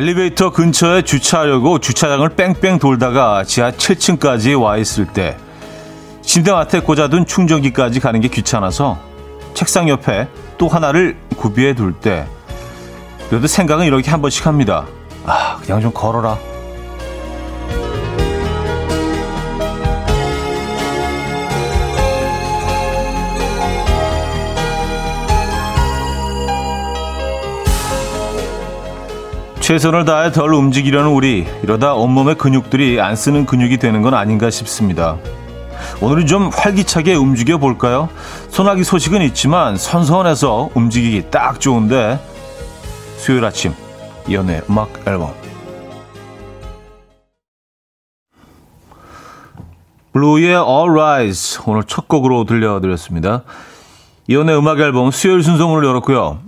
엘리베이터 근처에 주차하려고 주차장을 뺑뺑 돌다가 지하 7층까지 와 있을 때 침대 맡에 꽂아둔 충전기까지 가는 게 귀찮아서 책상 옆에 또 하나를 구비해 둘 때 그래도 생각은 이렇게 한 번씩 합니다. 아, 그냥 좀 걸어라. 최선을 다해 덜 움직이려는 우리 이러다 온몸의 근육들이 안 쓰는 근육이 되는 건 아닌가 싶습니다. 오늘은 좀 활기차게 움직여 볼까요? 소나기 소식은 있지만 선선해서 움직이기 딱 좋은데 수요일 아침 이연의 음악 앨범 블루의 All Rise 오늘 첫 곡으로 들려드렸습니다. 이연의 음악 앨범 수요일 순서 문을 열었고요.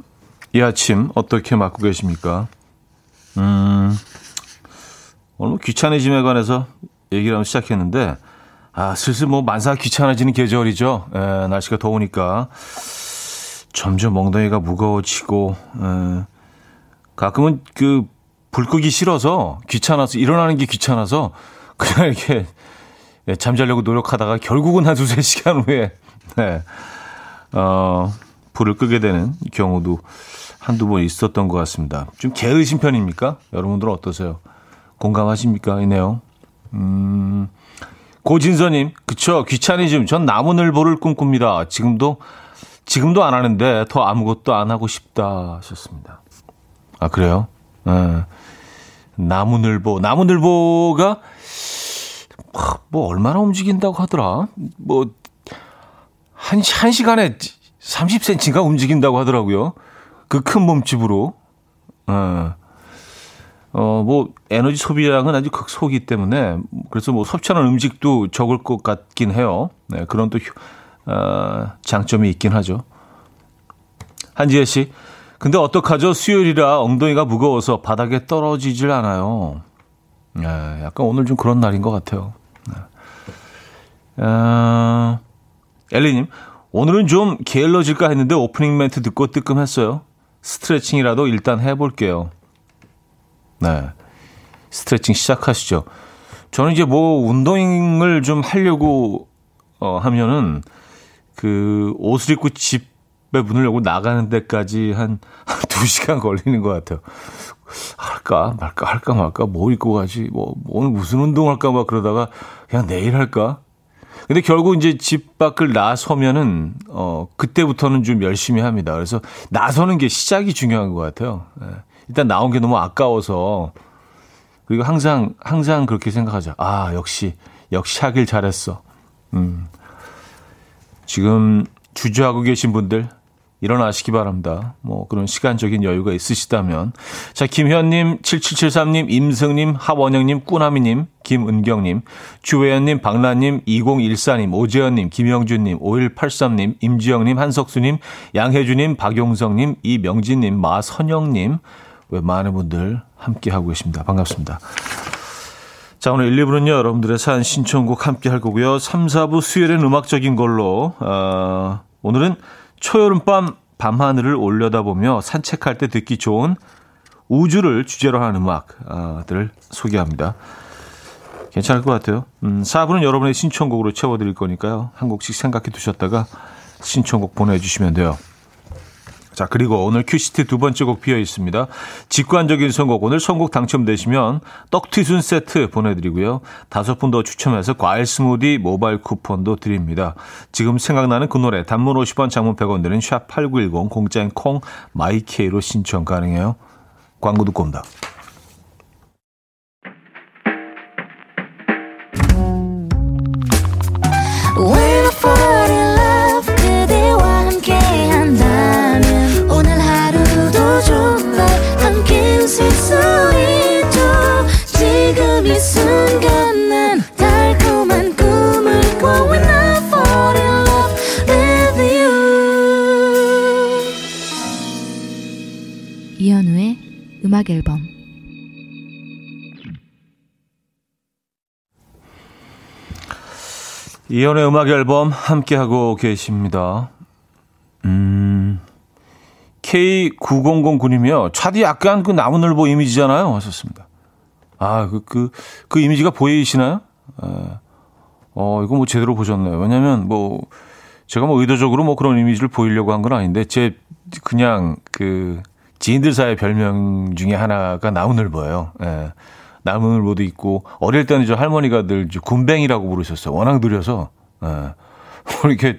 이 아침 어떻게 맞고 계십니까? 음, 오늘 뭐 귀차니즘에 관해서 얘기를 하면 시작했는데, 아, 슬슬 뭐 만사 귀찮아지는 계절이죠. 에, 예, 날씨가 더우니까. 점점 엉덩이가 무거워지고, 에, 예. 가끔은 그, 불 끄기 싫어서, 귀찮아서, 일어나는 게 귀찮아서, 그냥 이렇게, 예, 잠자려고 노력하다가 결국은 한 두세 시간 후에, 네, 어, 불을 끄게 되는 경우도 한두 번 있었던 것 같습니다. 좀 게으르신 편입니까? 여러분들은 어떠세요? 공감하십니까? 이 내용. 음, 고진서님, 그쵸. 귀차니즘. 전 나무늘보를 꿈꿉니다. 지금도, 지금도 안 하는데 더 아무것도 안 하고 싶다 하셨습니다. 아, 그래요? 네. 나무늘보. 나무늘보가 뭐 얼마나 움직인다고 하더라? 뭐, 한, 한 시간에 30cm가 움직인다고 하더라고요. 그 큰 몸집으로. 어, 어, 뭐, 에너지 소비량은 아주 극소기 때문에, 그래서 뭐, 섭취하는 음식도 적을 것 같긴 해요. 네, 그런 또, 어, 장점이 있긴 하죠. 한지혜 씨. 근데 어떡하죠? 수요일이라 엉덩이가 무거워서 바닥에 떨어지질 않아요. 네, 약간 오늘 좀 그런 날인 것 같아요. 네. 어, 엘리님, 오늘은 좀 게을러질까 했는데 오프닝 멘트 듣고 뜨끔했어요. 스트레칭이라도 일단 해볼게요. 네. 스트레칭 시작하시죠. 저는 이제 뭐 운동을 좀 하려고 어, 하면은 그 옷을 입고 집에 문을 열고 나가는 데까지 한, 한 2시간 걸리는 것 같아요. 할까 말까 할까 말까 뭐 입고 가지 뭐 오늘 무슨 운동 할까 막 그러다가 그냥 내일 할까 근데 결국 이제 집 밖을 나서면은 어 그때부터는 좀 열심히 합니다. 그래서 나서는 게 시작이 중요한 것 같아요. 예. 일단 나온 게 너무 아까워서 그리고 항상 항상 그렇게 생각하죠. 아 역시 역시 하길 잘했어. 음 지금 주저하고 계신 분들 일어나시기 바랍니다. 뭐 그런 시간적인 여유가 있으시다면. 자, 김현님, 7773님, 임승님, 하원영님, 꾸나미님, 김은경님, 주혜연님, 박나님, 2014님, 오재현님, 김영준님, 5183님, 임지영님, 한석수님, 양혜주님, 박용성님, 이명진님, 마선영님, 왜 많은 분들 함께하고 계십니다. 반갑습니다. 자, 오늘 1, 2부는요, 여러분들의 사연 신청곡 함께 할 거고요. 3, 4부 수요일엔 음악적인 걸로, 어, 오늘은 초여름밤 밤하늘을 올려다보며 산책할 때 듣기 좋은 우주를 주제로 하는 음악들을 소개합니다. 괜찮을 것 같아요. 음, 4부는 여러분의 신청곡으로 채워드릴 거니까요. 한 곡씩 생각해 두셨다가 신청곡 보내주시면 돼요. 자, 그리고 오늘 큐시트 두 번째 곡 비어 있습니다. 직관적인 선곡. 오늘 선곡 당첨되시면 떡튀순 세트 보내드리고요. 다섯 분 더 추첨해서 과일 스무디 모바일 쿠폰도 드립니다. 지금 생각나는 그 노래 단문 50원 장문 100원 드는 샵8910 공짜인 콩 마이케이로 신청 가능해요. 광고 듣고 옵니다. 음악 앨범 이연의 음악 앨범 함께하고 계십니다. 음, K9009님이요. 차디 약간 그 나무늘보 이미지잖아요. 하셨습니다. 아, 그, 그, 그 이미지가 보이시나요? 어, 어, 이거 뭐 제대로 보셨네요. 왜냐면 뭐, 제가 뭐 의도적으로 뭐 그런 이미지를 보이려고 한 건 아닌데, 제 그냥 그 지인들 사이의 별명 중에 하나가 나무늘보예요. 예. 나무늘보도 있고, 어릴 때는 저 할머니가 늘 군뱅이라고 부르셨어요. 워낙 느려서. 예. 뭐 이렇게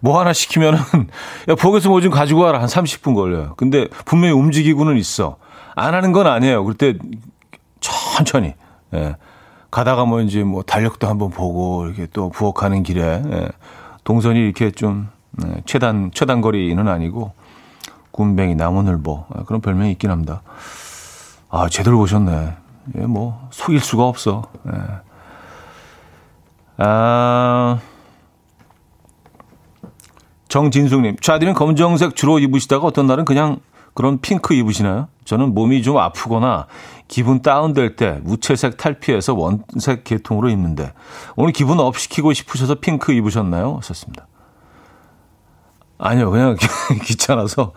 뭐 하나 시키면은 야 보게서 뭐 좀 가지고 와라 한 30분 걸려요. 근데 분명히 움직이고는 있어. 안 하는 건 아니에요. 그때 천천히 예. 가다가 뭐 이제 뭐 달력도 한번 보고 이렇게 또 부엌하는 길에 예. 동선이 이렇게 좀 예. 최단 최단 거리는 아니고 군뱅이 나무늘보 예. 그런 별명이 있긴 합니다. 아 제대로 보셨네. 예, 뭐 속일 수가 없어. 예. 아. 정진숙님, 차디는 검정색 주로 입으시다가 어떤 날은 그냥 그런 핑크 입으시나요? 저는 몸이 좀 아프거나 기분 다운될 때 무채색 탈피해서 원색 계통으로 입는데 오늘 기분 up 시키고 싶으셔서 핑크 입으셨나요? 썼습니다. 아니요, 그냥 귀찮아서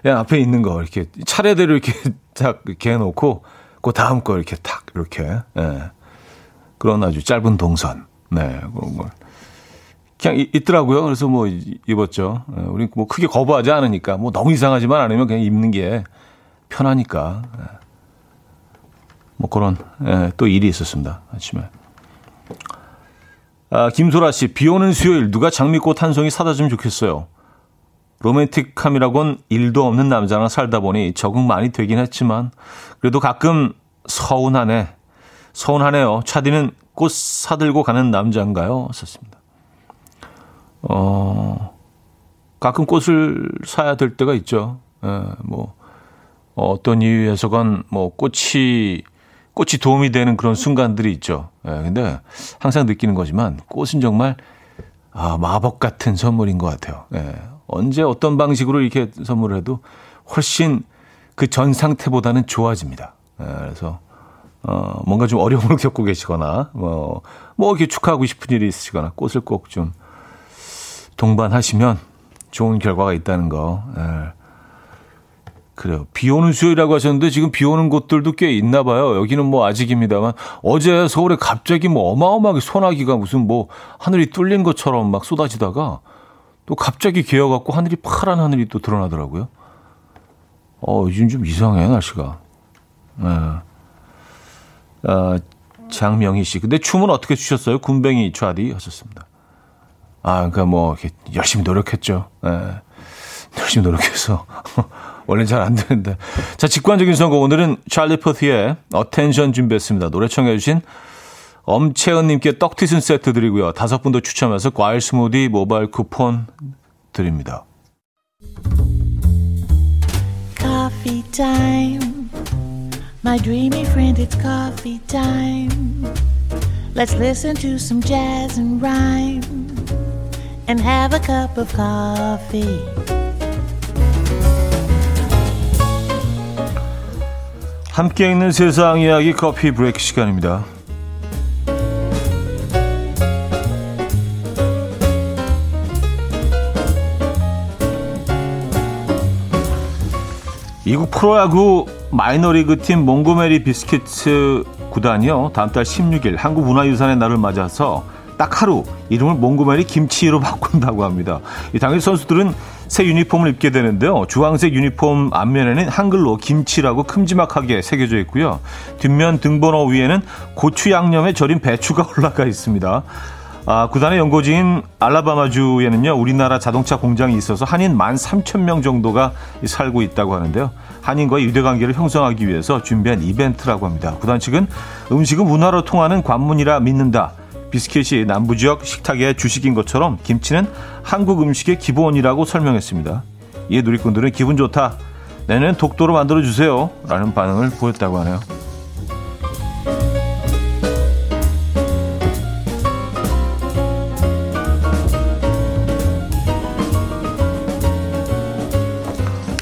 그냥 앞에 있는 거 이렇게 차례대로 이렇게 딱 이렇게 해놓고 그 다음 거 이렇게 탁 이렇게 예. 그런 아주 짧은 동선 네 그런 걸 그냥 입더라고요. 그래서 뭐 입었죠. 예, 우리 뭐 크게 거부하지 않으니까 뭐 너무 이상하지만 않으면 그냥 입는 게 편하니까. 예. 뭐 그런 예, 또 일이 있었습니다. 아침에. 아, 김소라 씨, 비 오는 수요일 누가 장미꽃 한 송이 사다 주면 좋겠어요. 로맨틱함이라곤 일도 없는 남자랑 살다 보니 적응 많이 되긴 했지만 그래도 가끔 서운하네. 서운하네요. 차디는 꽃 사들고 가는 남자인가요? 썼습니다. 어, 가끔 꽃을 사야 될 때가 있죠. 예, 뭐, 어떤 이유에서건 뭐 꽃이, 꽃이 도움이 되는 그런 순간들이 있죠. 예, 근데 항상 느끼는 거지만 꽃은 정말 아, 마법 같은 선물인 것 같아요. 예, 언제 어떤 방식으로 이렇게 선물을 해도 훨씬 그 전 상태보다는 좋아집니다. 예, 그래서 어, 뭔가 좀 어려움을 겪고 계시거나, 뭐, 뭐, 축하하고 싶은 일이 있으시거나, 꽃을 꼭 좀 동반하시면 좋은 결과가 있다는 거. 예. 그래요. 비 오는 수요일이라고 하셨는데 지금 비 오는 곳들도 꽤 있나 봐요. 여기는 뭐 아직입니다만 어제 서울에 갑자기 뭐 어마어마하게 소나기가 무슨 뭐 하늘이 뚫린 것처럼 막 쏟아지다가 또 갑자기 개어갖고 하늘이 파란 하늘이 또 드러나더라고요. 어, 요즘 좀 이상해, 날씨가. 예. 아, 장명희 씨. 근데 춤은 어떻게 추셨어요? 군뱅이 좌디 하셨습니다. 아, 그러니까 뭐 이렇게 열심히 노력했죠. 예. 열심히 노력해서 원래는 잘 안 되는데. 자, 직관적인 선곡 오늘은 찰리 푸스의 Attention 준비했습니다. 노래 청해 주신 엄채은님께 떡튀순 세트 드리고요. 다섯 분도 추첨해서 과일 스무디 모바일 쿠폰 드립니다. Coffee time. My dreamy friend, it's coffee time. Let's listen to some jazz and rhyme. and have a cup of coffee. 함께 있는 세상 이야기 커피 브레이크 시간입니다. 미국 프로야구 마이너리그 팀 몽고메리 비스킷스 구단이요. 다음 달 16일 한국문화유산의 날을 맞아서 딱 하루 이름을 몽고메리 김치로 바꾼다고 합니다. 당일 선수들은 새 유니폼을 입게 되는데요. 주황색 유니폼 앞면에는 한글로 김치라고 큼지막하게 새겨져 있고요. 뒷면 등번호 위에는 고추 양념에 절인 배추가 올라가 있습니다. 아, 구단의 연고지인 알라바마주에는요, 우리나라 자동차 공장이 있어서 한인 13,000명 정도가 살고 있다고 하는데요. 한인과의 유대관계를 형성하기 위해서 준비한 이벤트라고 합니다. 구단 측은 음식은 문화로 통하는 관문이라 믿는다. 비스킷이 남부 지역 식탁의 주식인 것처럼 김치는 한국 음식의 기본이라고 설명했습니다. 이에 누리꾼들은 기분 좋다. 내년 독도로 만들어 주세요. 라는 반응을 보였다고 하네요.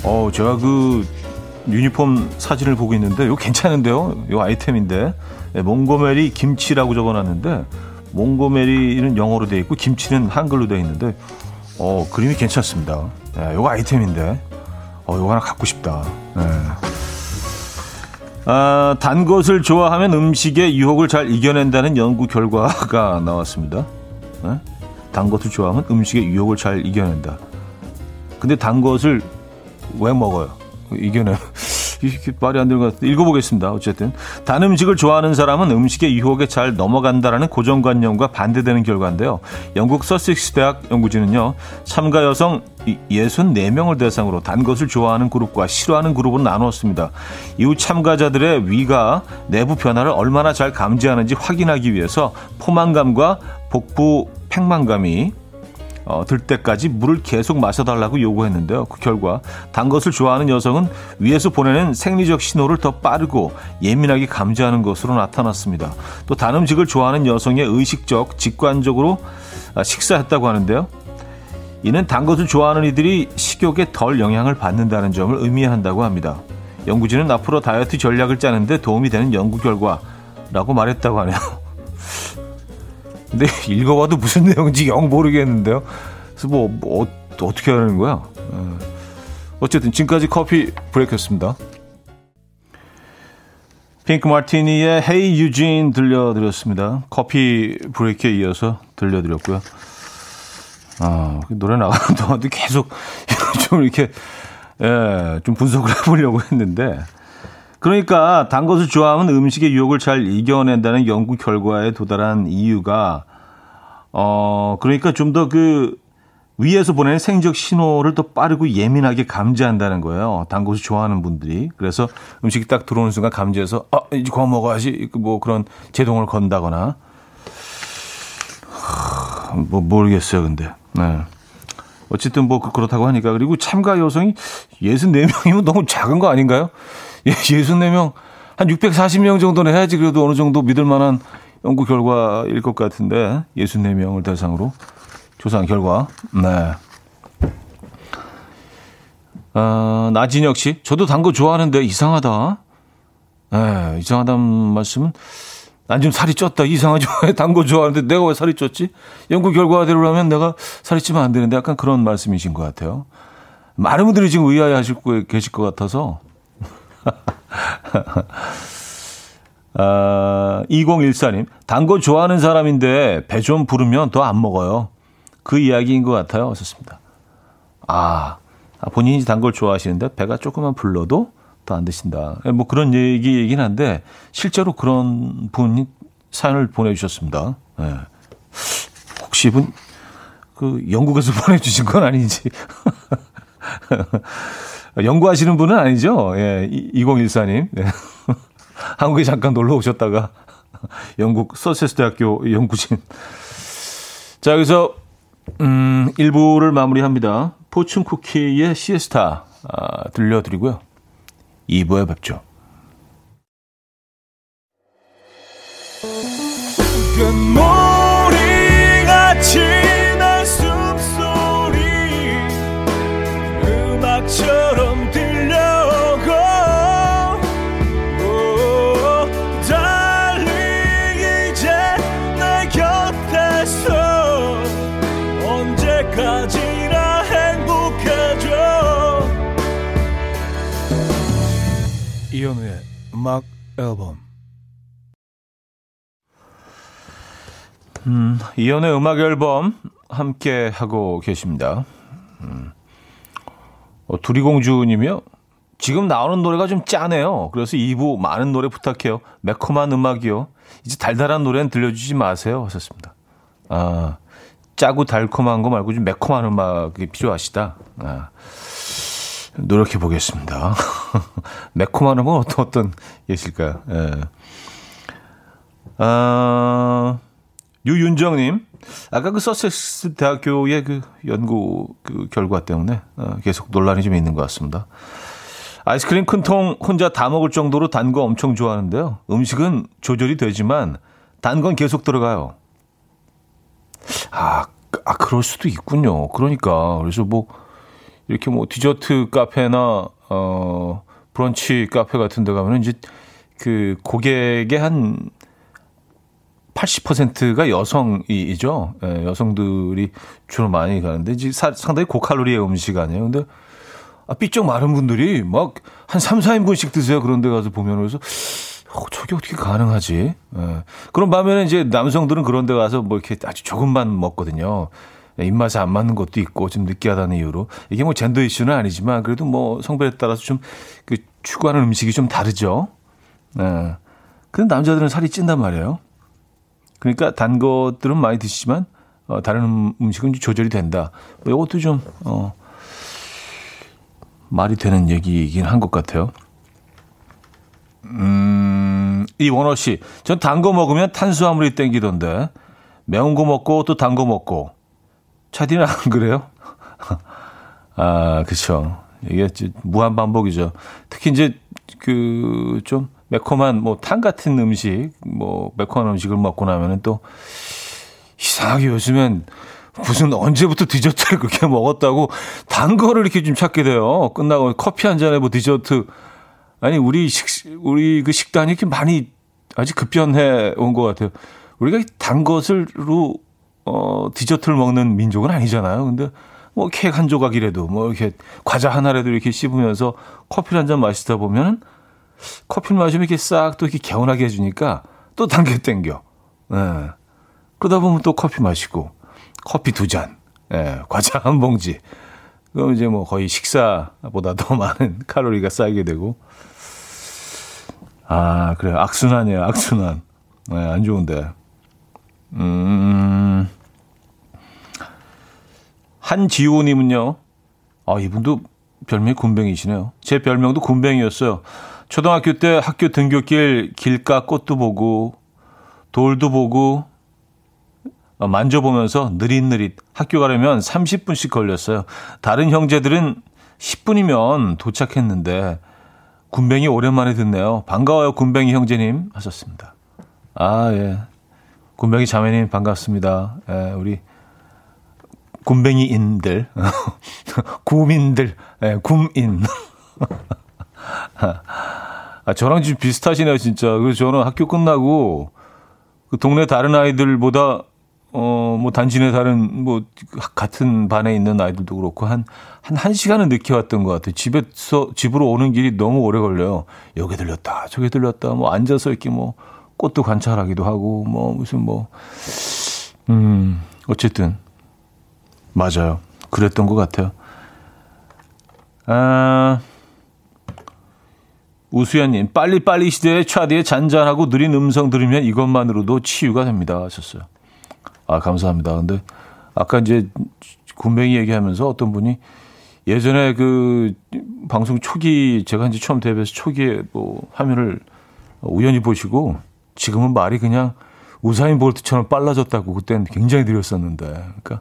어, 제가 그 유니폼 사진을 보고 있는데 이거 괜찮은데요? 이거 아이템인데 네, 몽고메리 김치라고 적어놨는데 몽고메리는 영어로 되어 있고 김치는 한글로 되어 있는데 어 그림이 괜찮습니다. 네, 이거 아이템인데 어, 이거 하나 갖고 싶다. 네. 아, 단 것을 좋아하면 음식의 유혹을 잘 이겨낸다는 연구 결과가 나왔습니다. 네? 단 것을 좋아하면 음식의 유혹을 잘 이겨낸다. 근데 단 것을 왜 먹어요? 이겨내. 이렇게 말이 안 되는 것 같아요. 읽어보겠습니다. 어쨌든. 단 음식을 좋아하는 사람은 음식의 유혹에 잘 넘어간다라는 고정관념과 반대되는 결과인데요. 영국 서식스 대학 연구진은요. 참가 여성 64명을 대상으로 단 것을 좋아하는 그룹과 싫어하는 그룹으로 나누었습니다. 이후 참가자들의 위가 내부 변화를 얼마나 잘 감지하는지 확인하기 위해서 포만감과 복부 팽만감이 어, 들 때까지 물을 계속 마셔달라고 요구했는데요. 그 결과 단 것을 좋아하는 여성은 위에서 보내는 생리적 신호를 더 빠르고 예민하게 감지하는 것으로 나타났습니다. 또 단 음식을 좋아하는 여성의 의식적, 직관적으로 아, 식사했다고 하는데요. 이는 단 것을 좋아하는 이들이 식욕에 덜 영향을 받는다는 점을 의미한다고 합니다. 연구진은 앞으로 다이어트 전략을 짜는데 도움이 되는 연구 결과라고 말했다고 하네요. 근데 읽어봐도 무슨 내용인지 영 모르겠는데요. 그래서 뭐, 뭐 어, 어떻게 하는 거야? 어. 어쨌든 지금까지 커피 브레이크였습니다. 핑크 마티니의 Hey Eugene 들려드렸습니다. 커피 브레이크에 이어서 들려드렸고요. 아, 노래 나가는 동안도 계속 좀 이렇게, 예, 좀 분석을 해보려고 했는데, 그러니까 단 것을 좋아하면 음식의 유혹을 잘 이겨낸다는 연구 결과에 도달한 이유가 어 그러니까 좀 더 그 위에서 보내는 생적 신호를 더 빠르고 예민하게 감지한다는 거예요. 단 것을 좋아하는 분들이. 그래서 음식이 딱 들어오는 순간 감지해서 아, 이제 그만 먹어야지. 뭐 그런 제동을 건다거나. 뭐 모르겠어요, 근데. 네. 어쨌든 뭐 그렇다고 하니까 그리고 참가 여성이 64명이면 너무 작은 거 아닌가요? 64명, 한 640명 정도는 해야지 그래도 어느 정도 믿을 만한 연구 결과일 것 같은데, 64명을 대상으로 조사한 결과. 네. 어, 나진혁 씨, 저도 단 거 좋아하는데 이상하다. 네, 이상하다는 말씀은 난 좀 살이 쪘다. 이상하죠. 단 거 좋아하는데 내가 왜 살이 쪘지? 연구 결과대로라면 내가 살이 찌면 안 되는데 약간 그런 말씀이신 것 같아요. 많은 분들이 지금 의아해 하실 거 계실 것 같아서 아, 2014님, 단 거 좋아하는 사람인데 배 좀 부르면 더 안 먹어요. 그 이야기인 것 같아요. 하셨습니다. 아, 아 본인이 단 걸 좋아하시는데 배가 조금만 불러도 더 안 드신다. 예, 뭐 그런 얘기이긴 한데 실제로 그런 분이 사연을 보내주셨습니다. 네. 혹시 분, 그 영국에서 보내주신 건 아닌지. 연구하시는 분은 아니죠. 예, 2014님. 네. 한국에 잠깐 놀러 오셨다가 영국 서세스 대학교 연구진. 자, 여기서 음, 1부를 마무리합니다. 포춘 쿠키의 시에스타 아, 들려드리고요. 2부에 뵙죠. 이 음악 앨범 음, 이현우의 음악 앨범 함께 하고 계십니다. 음. 어, 두리공주님이요. 지금 나오는 노래가 좀 짜네요. 그래서 2부 많은 노래 부탁해요. 매콤한 음악이요. 이제 달달한 노래는 들려주지 마세요. 하셨습니다. 아, 짜고 달콤한 거 말고 좀 매콤한 음악이 필요하시다. 아. 노력해 보겠습니다. 매콤한 음은 어떤, 어떤 예실까요? 예. 아, 유윤정님, 아까 그 서섹스 대학교의 그 연구 그 결과 때문에 어, 계속 논란이 좀 있는 것 같습니다. 아이스크림 큰 통 혼자 다 먹을 정도로 단 거 엄청 좋아하는데요. 음식은 조절이 되지만 단 건 계속 들어가요. 아, 아, 그럴 수도 있군요. 그러니까. 그래서 뭐, 이렇게 뭐 디저트 카페나 어 브런치 카페 같은 데 가면은 이제 그 고객의 한 80%가 여성이죠. 예, 여성들이 주로 많이 가는데 이제 사, 상당히 고칼로리의 음식 아니에요. 근데 아, 삐쩍 마른 분들이 막 한 3, 4인분씩 드세요. 그런 데 가서 보면 그래서 어, 저게 어떻게 가능하지? 예. 그런 반면에 이제 남성들은 그런 데 가서 뭐 이렇게 아주 조금만 먹거든요. 예, 입맛에 안 맞는 것도 있고 좀 느끼하다는 이유로 이게 뭐 젠더 이슈는 아니지만 그래도 뭐 성별에 따라서 좀 그 추구하는 음식이 좀 다르죠. 예. 근데 남자들은 살이 찐단 말이에요. 그러니까 단 것들은 많이 드시지만 어, 다른 음식은 조절이 된다. 뭐 이것도 좀 어, 말이 되는 얘기이긴 한 것 같아요. 음, 이원호 씨, 전 단 거 먹으면 탄수화물이 땡기던데 매운 거 먹고 또 단 거 먹고 차디는 안 그래요? 아, 그렇죠. 이게 무한 반복이죠. 특히 이제 그 좀 매콤한 뭐 탕 같은 음식, 뭐 매콤한 음식을 먹고 나면은 또 이상하게 요즘엔 무슨 언제부터 디저트를 그렇게 먹었다고 단 거를 이렇게 좀 찾게 돼요. 끝나고 커피 한 잔에 뭐 디저트 아니 우리 식 우리 그 식단이 이렇게 많이 아직 급변해 온 것 같아요. 우리가 단 것을로 어 디저트를 먹는 민족은 아니잖아요. 근데 뭐 케이크 한 조각이라도 뭐 이렇게 과자 하나라도 이렇게 씹으면서 커피를 한 잔 마시다 보면은 커피를 마시면 이렇게 싹 또 이렇게 개운하게 해주니까 또 단계 땡겨. 예. 네. 그러다 보면 또 커피 마시고 커피 두 잔, 예, 과자 한 봉지. 그럼 이제 뭐 거의 식사보다 더 많은 칼로리가 쌓이게 되고. 아, 그래요. 악순환이에요, 악순환. 네, 안 좋은데. 음. 한지호님은요, 아, 이분도 별명이 군뱅이시네요. 제 별명도 군뱅이였어요. 초등학교 때 학교 등교길 길가 꽃도 보고, 돌도 보고, 어, 만져보면서 느릿느릿 학교 가려면 30분씩 걸렸어요. 다른 형제들은 10분이면 도착했는데 군뱅이 오랜만에 듣네요. 반가워요, 군뱅이 형제님 하셨습니다. 아, 예. 군뱅이 자매님 반갑습니다. 예, 우리 군뱅이인들, 구민들, 예, 굼인. 아, 저랑 좀 비슷하시네요, 진짜. 그래서 저는 학교 끝나고 그 동네 다른 아이들보다 어, 뭐, 단지내 다른, 뭐, 같은 반에 있는 아이들도 그렇고, 한, 한, 한 시간은 늦게 왔던 것 같아요. 집에서, 집으로 오는 길이 너무 오래 걸려요. 여기 들렸다, 저기 들렸다, 뭐, 앉아서 이렇게 뭐, 꽃도 관찰하기도 하고, 뭐, 무슨 뭐, 음, 어쨌든, 맞아요. 그랬던 것 같아요. 아, 우수연님, 빨리빨리 시대의 차디에 잔잔하고 느린 음성 들으면 이것만으로도 치유가 됩니다. 하셨어요. 아, 감사합니다. 근데 아까 이제 군뱅이 얘기하면서 어떤 분이 예전에 그 방송 초기 제가 이제 처음 데뷔해서 초기에 뭐 화면을 우연히 보시고 지금은 말이 그냥 우사인 볼트처럼 빨라졌다고 그때는 굉장히 느렸었는데 그러니까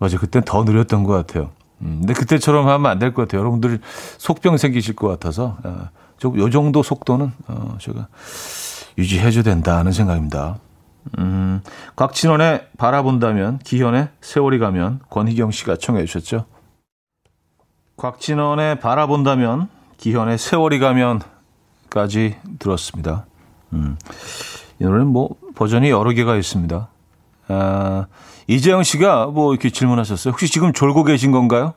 맞아 그땐 더 느렸던 것 같아요. 음, 근데 그때처럼 하면 안 될 것 같아요. 여러분들 속병 생기실 것 같아서 어, 요 정도 속도는 어, 제가 유지해줘야 된다는 생각입니다. 음, 곽진원의 바라본다면, 기현의 세월이 가면, 권희경 씨가 청해 주셨죠. 곽진원의 바라본다면, 기현의 세월이 가면까지 들었습니다. 음, 이 노래는 뭐 버전이 여러 개가 있습니다. 아, 이재영 씨가 뭐 이렇게 질문하셨어요. 혹시 지금 졸고 계신 건가요?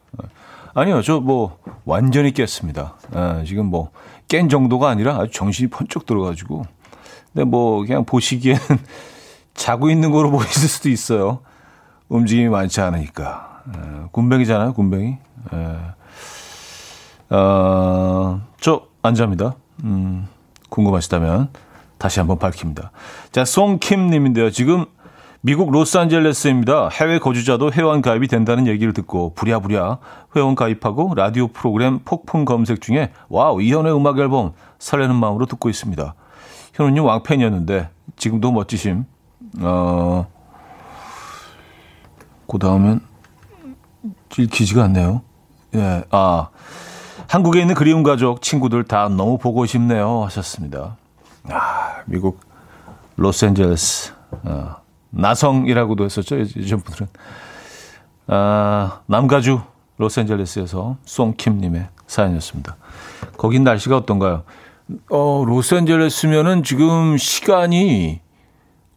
아니요, 저 뭐 완전히 깼습니다. 아, 지금 뭐 깬 정도가 아니라 아주 정신이 번쩍 들어가지고. 근데 뭐 그냥 보시기에는 자고 있는 거로 보일 수도 있어요. 움직임이 많지 않으니까. 에, 군뱅이잖아요, 군뱅이. 에. 어, 저안 잡니다. 음, 궁금하시다면 다시 한번 밝힙니다. 자, 송킴님인데요. 지금 미국 로스앤젤레스입니다. 해외 거주자도 회원 가입이 된다는 얘기를 듣고 부랴부랴 회원 가입하고 라디오 프로그램 폭풍 검색 중에 와우 이현우의 음악 앨범 설레는 마음으로 듣고 있습니다. 현우님 왕팬이었는데 지금도 멋지심 어, 그 다음엔 읽히지가 않네요. 예, 아, 한국에 있는 그리운 가족, 친구들 다 너무 보고 싶네요. 하셨습니다. 아, 미국 로스앤젤레스. 어, 나성이라고도 했었죠. 예전 분들은. 아, 남가주 로스앤젤레스에서 송킴님의 사연이었습니다. 거긴 날씨가 어떤가요? 어, 로스앤젤레스면은 지금 시간이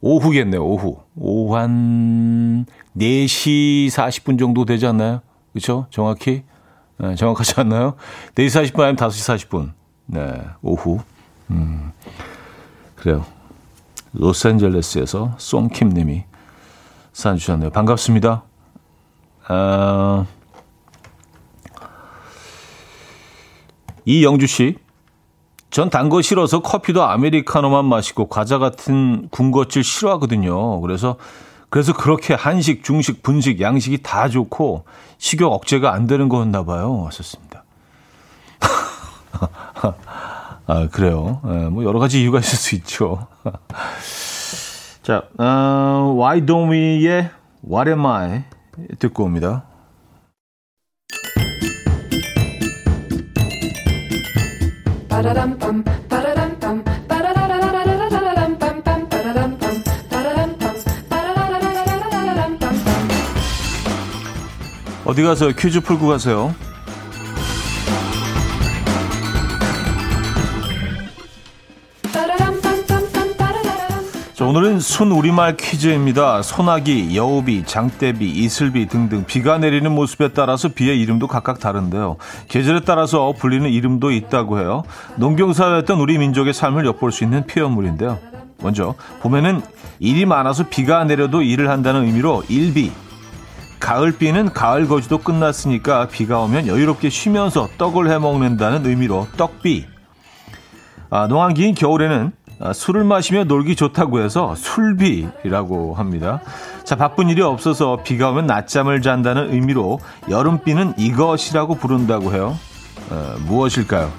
오후겠네요, 오후. 오후 한 4시 40분 정도 되지 않나요? 그렇죠? 정확히. 네, 정확하지 않나요? 4시 40분 아니면 5시 40분. 네, 오후. 음, 그래요. 로스앤젤레스에서 송킴 님이 사연 주셨네요. 반갑습니다. 아, 이영주 씨. 전 단 거 싫어서 커피도 아메리카노만 마시고 과자 같은 군것질 싫어하거든요. 그래서 그래서 그렇게 한식, 중식, 분식, 양식이 다 좋고 식욕 억제가 안 되는 거였나 봐요. 왔었습니다. 아, 그래요. 네, 뭐 여러 가지 이유가 있을 수 있죠. 자, 어, Why Don't We의 What Am I 듣고 옵니다. 어디 가서 퀴즈 풀고 가세요. 오늘은 순 우리말 퀴즈입니다. 소나기, 여우비, 장대비, 이슬비 등등 비가 내리는 모습에 따라서 비의 이름도 각각 다른데요. 계절에 따라서 불리는 이름도 있다고 해요. 농경사였던 우리 민족의 삶을 엿볼 수 있는 표현물인데요. 먼저 봄에는 일이 많아서 비가 내려도 일을 한다는 의미로 일비, 가을비는 가을 거지도 끝났으니까 비가 오면 여유롭게 쉬면서 떡을 해 먹는다는 의미로 떡비. 아, 농한기인 겨울에는 아, 술을 마시며 놀기 좋다고 해서 술비라고 합니다. 자, 바쁜 일이 없어서 비가 오면 낮잠을 잔다는 의미로 여름비는 이것이라고 부른다고 해요. 어, 무엇일까요?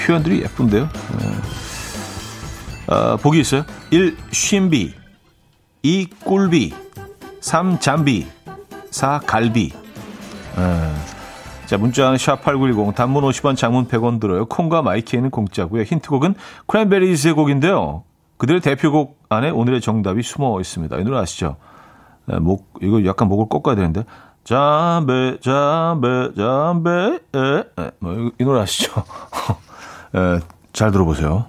표현들이 예쁜데요. 어, 어, 보기 있어요. 1. 쉼비 2. 꿀비 3. 잠비 4. 갈비 어, 자, 문자는 샵8910 단문 50원 장문 100원 들어요. 콩과 마이키에는 공짜고요. 힌트곡은 크랜베리즈의 곡인데요. 그들의 대표곡 안에 오늘의 정답이 숨어 있습니다. 이 노래 아시죠? 네, 목 이거 약간 목을 꺾어야 되는데 잠배 잠배 잠배 에, 에, 뭐이 노래 아시죠? 에, 잘 들어보세요.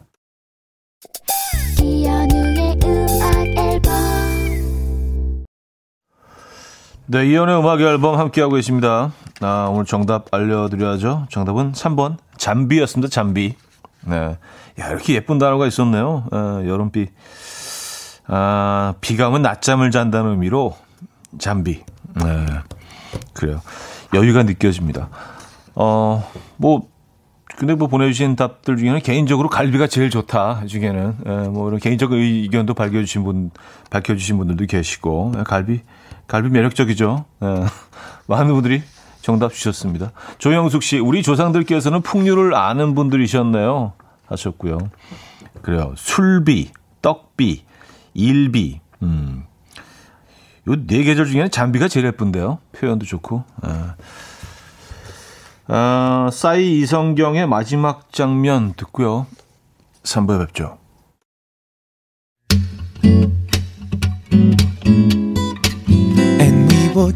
네, 이연의 음악 앨범 함께하고 계십니다. 아, 오늘 정답 알려드려야죠. 정답은 3번. 잠비였습니다. 잠비. 네. 야, 이렇게 예쁜 단어가 있었네요. 아, 여름비. 아, 오면 낮잠을 잔다는 의미로 잠비. 네. 그래요. 여유가 느껴집니다. 어, 뭐, 근데 뭐 보내주신 답들 중에는 개인적으로 갈비가 제일 좋다 중에는 예, 뭐 이런 개인적 의견도 밝혀주신 분 밝혀주신 분들도 계시고 예, 갈비 갈비 매력적이죠. 예, 많은 분들이 정답 주셨습니다. 조영숙 씨, 우리 조상들께서는 풍류를 아는 분들이셨네요. 하셨고요. 그래요. 술비, 떡비, 일비. 음. 요 네 계절 중에는 잠비가 제일 예쁜데요. 표현도 좋고. 아. 아, 싸이 이성경의 마지막 장면 듣고요. 3부에 뵙죠.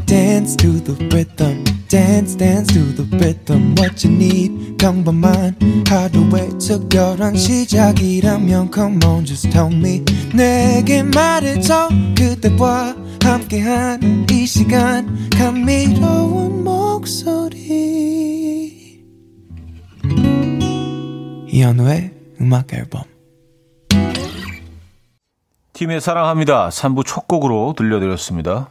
Dance to the rhythm. Dance, dance to the rhythm. What you need, 평범한 하루의 특별한 시작이라면 Come on, just tell me. 내게 말해줘. 그대와 함께한 이 시간. 감미로운 목소리. 이현우의 음악 앨범. 팀의 사랑합니다. 3부 첫 곡으로 들려드렸습니다.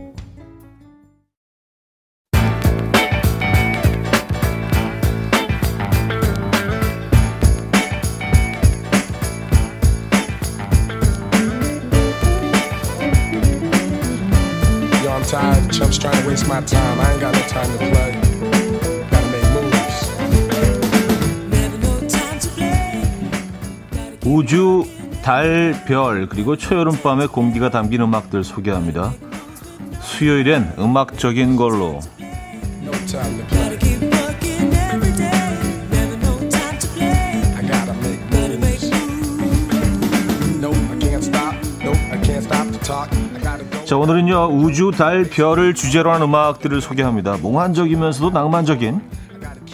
My time. I ain't got no time to play. Gotta make moves. 우주, 달, 별, 그리고 초여름밤의 공기가 담긴 음악들 소개합니다. 수요일엔 음악적인 걸로. No 자, 오늘은요, 우주, 달, 별을 주제로 한 음악들을 소개합니다. 몽환적이면서도 낭만적인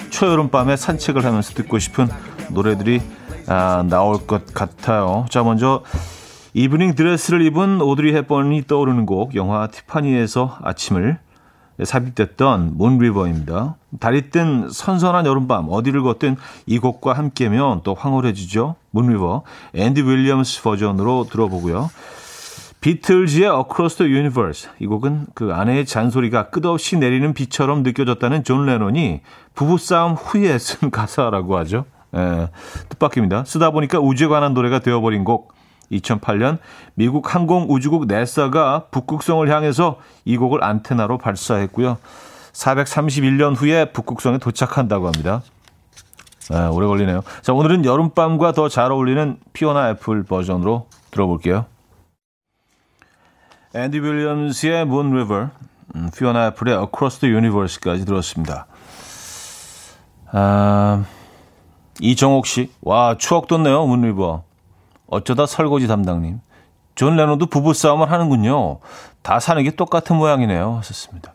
초여름밤에 산책을 하면서 듣고 싶은 노래들이 아, 나올 것 같아요. 자, 먼저 이브닝 드레스를 입은 오드리 헵번이 떠오르는 곡, 영화 티파니에서 아침을 삽입됐던 Moon River입니다. 달이 뜬 선선한 여름밤 어디를 걷든 이 곡과 함께면 또 황홀해지죠. Moon River 앤디 윌리엄스 버전으로 들어보고요. 비틀즈의 Across the Universe 이 곡은 그 아내의 잔소리가 끝없이 내리는 비처럼 느껴졌다는 존 레논이 부부싸움 후에 쓴 가사라고 하죠. 예, 뜻밖입니다. 쓰다 보니까 우주에 관한 노래가 되어버린 곡 2008년 미국 항공우주국 NASA가 북극성을 향해서 이 곡을 안테나로 발사했고요. 431년 후에 북극성에 도착한다고 합니다. 네, 오래 걸리네요. 자, 오늘은 여름밤과 더 잘 어울리는 피오나 애플 버전으로 들어볼게요. 앤디 윌리엄스의 Moon River, 음, 피오나 애플의 Across the Universe까지 들었습니다. 아, 이정옥 씨, 와 추억 돋네요, Moon River. 어쩌다 설거지 담당님. 존 레논도 부부싸움을 하는군요. 다 사는 게 똑같은 모양이네요. 하셨습니다.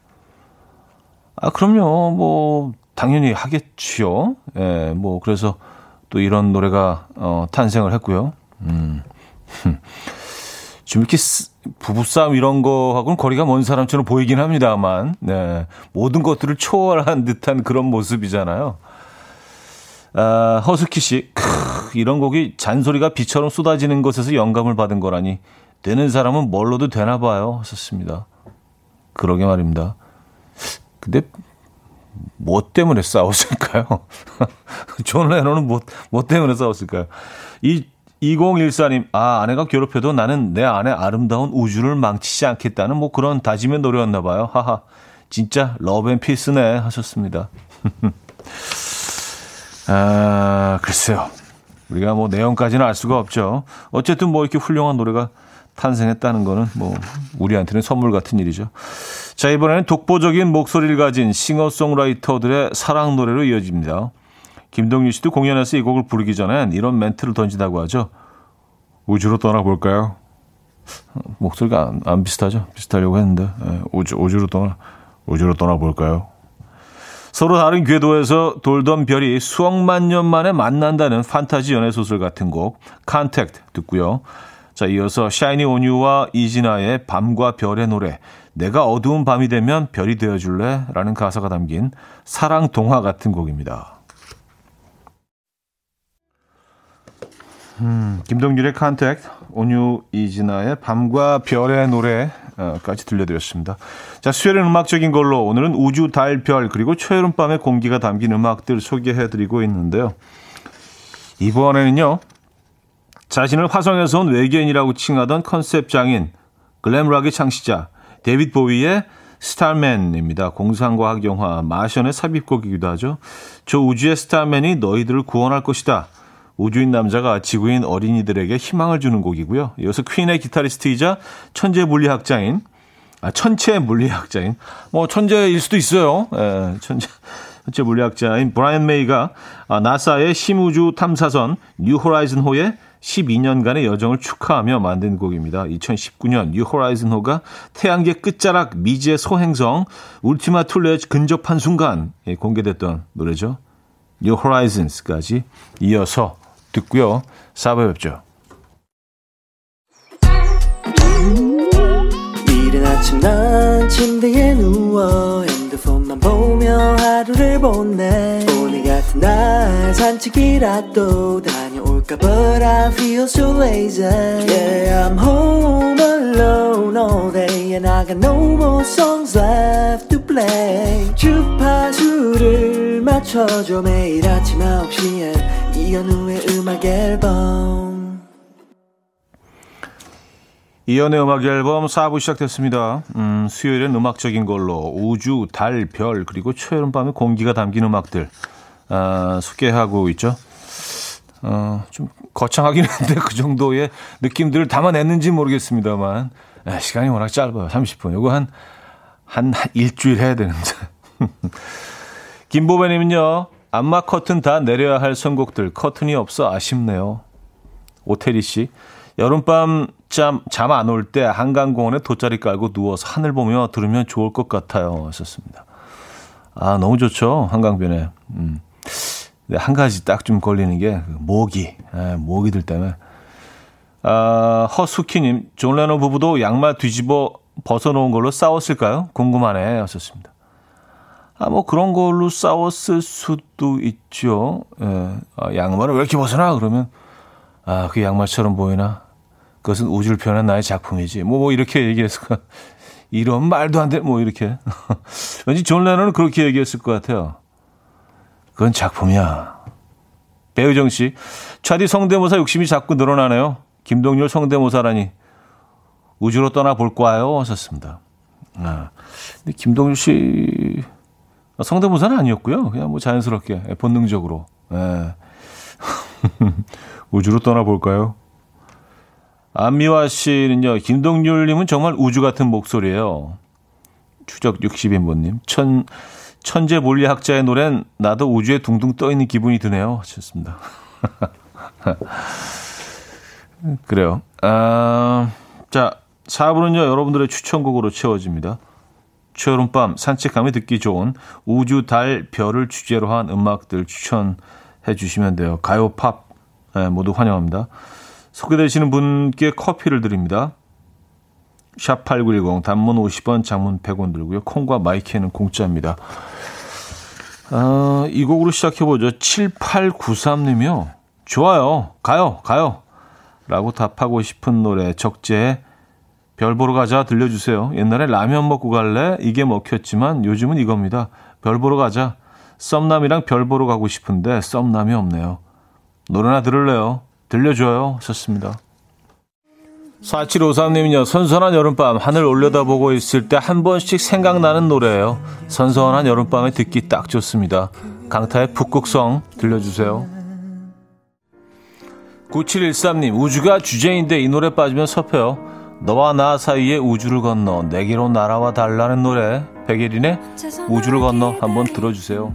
아, 그럼요. 뭐, 당연히 하겠지요. 예, 뭐, 그래서 또 이런 노래가, 어, 탄생을 했고요. 음. 좀 이렇게 부부싸움 이런 거하고는 거리가 먼 사람처럼 보이긴 합니다만, 네. 모든 것들을 초월한 듯한 그런 모습이잖아요. 아, 허스키 씨, 크, 이런 곡이 잔소리가 비처럼 쏟아지는 것에서 영감을 받은 거라니, 되는 사람은 뭘로도 되나 봐요. 하셨습니다. 그러게 말입니다. 근데, 뭐 때문에 싸웠을까요? 존 레논은 뭐, 뭐 때문에 싸웠을까요? 이 2014님, 아, 아내가 괴롭혀도 나는 내 아내 아름다운 우주를 망치지 않겠다는 뭐 그런 다짐의 노래였나 봐요. 하하. 진짜 love and peace네 하셨습니다. 아, 글쎄요. 우리가 뭐 내용까지는 알 수가 없죠. 어쨌든 뭐 이렇게 훌륭한 노래가 탄생했다는 거는 뭐 우리한테는 선물 같은 일이죠. 자, 이번에는 독보적인 목소리를 가진 싱어송라이터들의 사랑 노래로 이어집니다. 김동률 씨도 공연에서 이 곡을 부르기 전엔 이런 멘트를 던지다고 하죠. 우주로 떠나볼까요? 목소리가 안, 안 비슷하죠? 비슷하려고 했는데 예, 우주, 우주로 떠나 우주로 떠나볼까요? 서로 다른 궤도에서 돌던 별이 수억만 년 만에 만난다는 판타지 연애 소설 같은 곡 Contact 듣고요. 자, 이어서 샤이니 온유와 이진아의 밤과 별의 노래 내가 어두운 밤이 되면 별이 되어 줄래? 라는 가사가 담긴 사랑 동화 같은 곡입니다. 음, 김동률의 Contact, 온유 이진아의 밤과 별의 노래까지 들려드렸습니다. 자, 수요일은 음악적인 걸로 오늘은 우주, 달, 별, 그리고 초여름 밤의 공기가 담긴 음악들 소개해드리고 있는데요. 이번에는요, 자신을 화성에서 온 외계인이라고 칭하던 컨셉 장인, 글램락의 창시자, 데빗 보위의 스타맨입니다. 공상과학 영화 마션의 삽입곡이기도 하죠. 저 우주의 스타맨이 너희들을 구원할 것이다. 우주인 남자가 지구인 어린이들에게 희망을 주는 곡이고요. 이어서 퀸의 기타리스트이자 천재 물리학자인 아, 천체 물리학자인 뭐 천재일 수도 있어요. 예, 천재 천체 물리학자인 브라이언 메이가 아, 나사의 심우주 탐사선 뉴 호라이즌호의 12년간의 여정을 축하하며 만든 곡입니다. 2019년 뉴 호라이즌호가 태양계 끝자락 미지의 소행성 울티마 툴레에 근접한 순간 예, 공개됐던 노래죠. 뉴 호라이즌스까지 이어서 듣고요. 4부에 뵙죠. 이른 아침 난 침대에 누워 핸드폰만 보며 하루를 보내 오늘 같은 날 산책이라도 다 녀올까 But I feel so lazy Yeah I'm home alone all day And I got no more songs left to play 주파수를 맞춰줘 매일 아침 9시에 이현우의 음악 앨범 이연의 음악 앨범 4부 시작됐습니다. 음, 수요일엔 음악적인 걸로 우주, 달, 별, 그리고 초여름 밤의 공기가 담긴 음악들 아, 소개하고 있죠. 어, 좀 거창하긴 한데 그 정도의 느낌들을 담아냈는지 모르겠습니다만 아, 시간이 워낙 짧아요. 30분. 이거 한, 한, 한 일주일 해야 되는데. 김보배님은요. 안마 커튼 다 내려야 할 선곡들 커튼이 없어 아쉽네요. 오태리 씨. 여름밤 잠안올 때 한강공원에 돗자리 깔고 누워서 하늘 보며 들으면 좋을 것 같아요. 하셨습니다. 아, 너무 좋죠. 한강변에. 음. 한 가지 딱 좀 걸리는 게그 모기. 아, 모기들 때문에. 아, 허수키님, 존 레논 부부도 양말 뒤집어 벗어놓은 걸로 싸웠을까요? 궁금하네. 하셨습니다. 아, 뭐 그런 걸로 싸웠을 수도 있죠. 예. 아, 양말을 왜 이렇게 벗어놔? 그러면, 아, 그 양말처럼 보이나? 그것은 우주를 표현한 나의 작품이지. 뭐, 뭐 이렇게 얘기했을 거 이런 말도 안 돼. 뭐 이렇게. 왠지 존 레논은 그렇게 얘기했을 것 같아요. 그건 작품이야. 배우정 씨, 차디 성대모사 욕심이 자꾸 늘어나네요. 김동률 성대모사라니 우주로 떠나 볼까요. 하셨습니다. 아, 근데 김동률 씨 성대모사는 아니었고요. 그냥 뭐 자연스럽게 본능적으로 예. 우주로 떠나 볼까요? 안미화 씨는요, 김동률님은 정말 우주 같은 목소리예요. 추적 60인분님. 천, 천재 물리학자의 노래는 나도 우주에 둥둥 떠 있는 기분이 드네요. 하셨습니다. 그래요. 아, 자, 4부는요, 여러분들의 추천곡으로 채워집니다. 초여름밤 산책감이 듣기 좋은 우주, 달, 별을 주제로 한 음악들 추천해 주시면 돼요. 가요, 팝, 네, 모두 환영합니다. 소개되시는 분께 커피를 드립니다. 샵8910 단문 50원 장문 100원 들고요. 콩과 마이크는 공짜입니다. 아, 이 곡으로 시작해보죠. 7893님이요. 좋아요. 가요. 가요. 라고 답하고 싶은 노래 적재 별 보러 가자 들려주세요. 옛날에 라면 먹고 갈래? 이게 먹혔지만 요즘은 이겁니다. 별 보러 가자. 썸남이랑 별 보러 가고 싶은데 썸남이 없네요. 노래나 들을래요? 들려줘요. 썼습니다. 4753님은요, 선선한 여름밤 하늘 올려다보고 있을 때 한 번씩 생각나는 노래예요. 선선한 여름밤에 듣기 딱 좋습니다. 강타의 북극성 들려주세요. 9713님, 우주가 주제인데 이 노래 빠지면 섭해요. 너와 나 사이에 우주를 건너 내게로 날아와 달라는 노래 백예린의 우주를 건너 한번 들어주세요.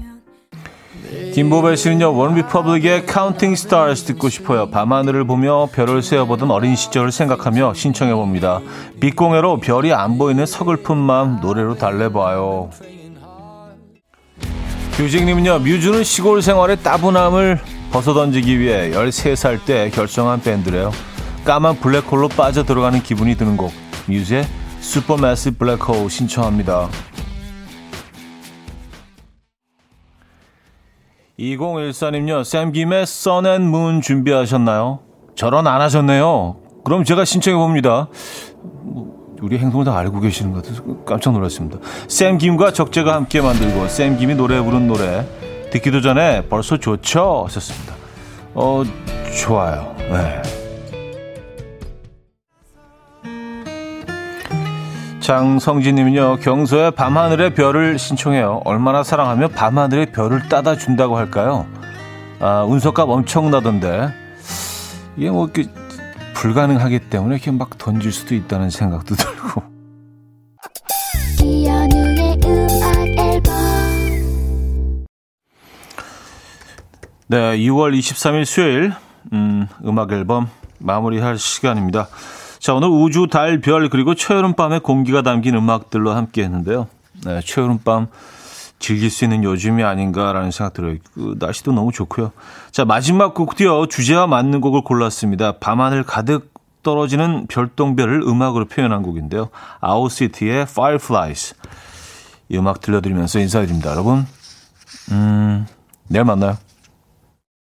김보배 씨는요, OneRepublic의 Counting Stars 듣고 싶어요. 밤하늘을 보며 별을 세어보던 어린 시절을 생각하며 신청해봅니다. 빛공해로 별이 안 보이는 서글픈 마음 노래로 달래봐요. 규직님은요, 뮤즈는 시골 생활의 따분함을 벗어던지기 위해 13살 때 결성한 밴드래요. 까만 블랙홀로 빠져들어가는 기분이 드는 곡, 뮤즈의 슈퍼매시 블랙홀 신청합니다. 2014님요. 샘김의 선앤문 준비하셨나요? 저런 안 하셨네요. 그럼 제가 신청해 봅니다. 우리 행동을 다 알고 계시는 것 같아서 깜짝 놀랐습니다. 샘김과 적재가 함께 만들고 샘김이 노래 부른 노래 듣기도 전에 벌써 좋죠? 하셨습니다. 어, 좋아요. 네. 장성진님은요, 경서의 밤하늘의 별을 신청해요. 얼마나 사랑하며 밤하늘의 별을 따다 준다고 할까요? 아, 운석값 엄청나던데 이게 뭐 이렇게 불가능하기 때문에 이렇게 막 던질 수도 있다는 생각도 들고. 네, 2월 23일 수요일 음, 음악 앨범 마무리할 시간입니다. 자, 오늘 우주, 달, 별, 그리고 초여름 밤의 공기가 담긴 음악들로 함께 했는데요. 네, 초여름 밤 즐길 수 있는 요즘이 아닌가라는 생각 들어요. 그 날씨도 너무 좋고요. 자, 마지막 곡도요, 주제와 맞는 곡을 골랐습니다. 밤하늘 가득 떨어지는 별똥별을 음악으로 표현한 곡인데요. 아웃시티의 Fireflies. 이 음악 들려드리면서 인사드립니다, 여러분. 음, 내일 만나요.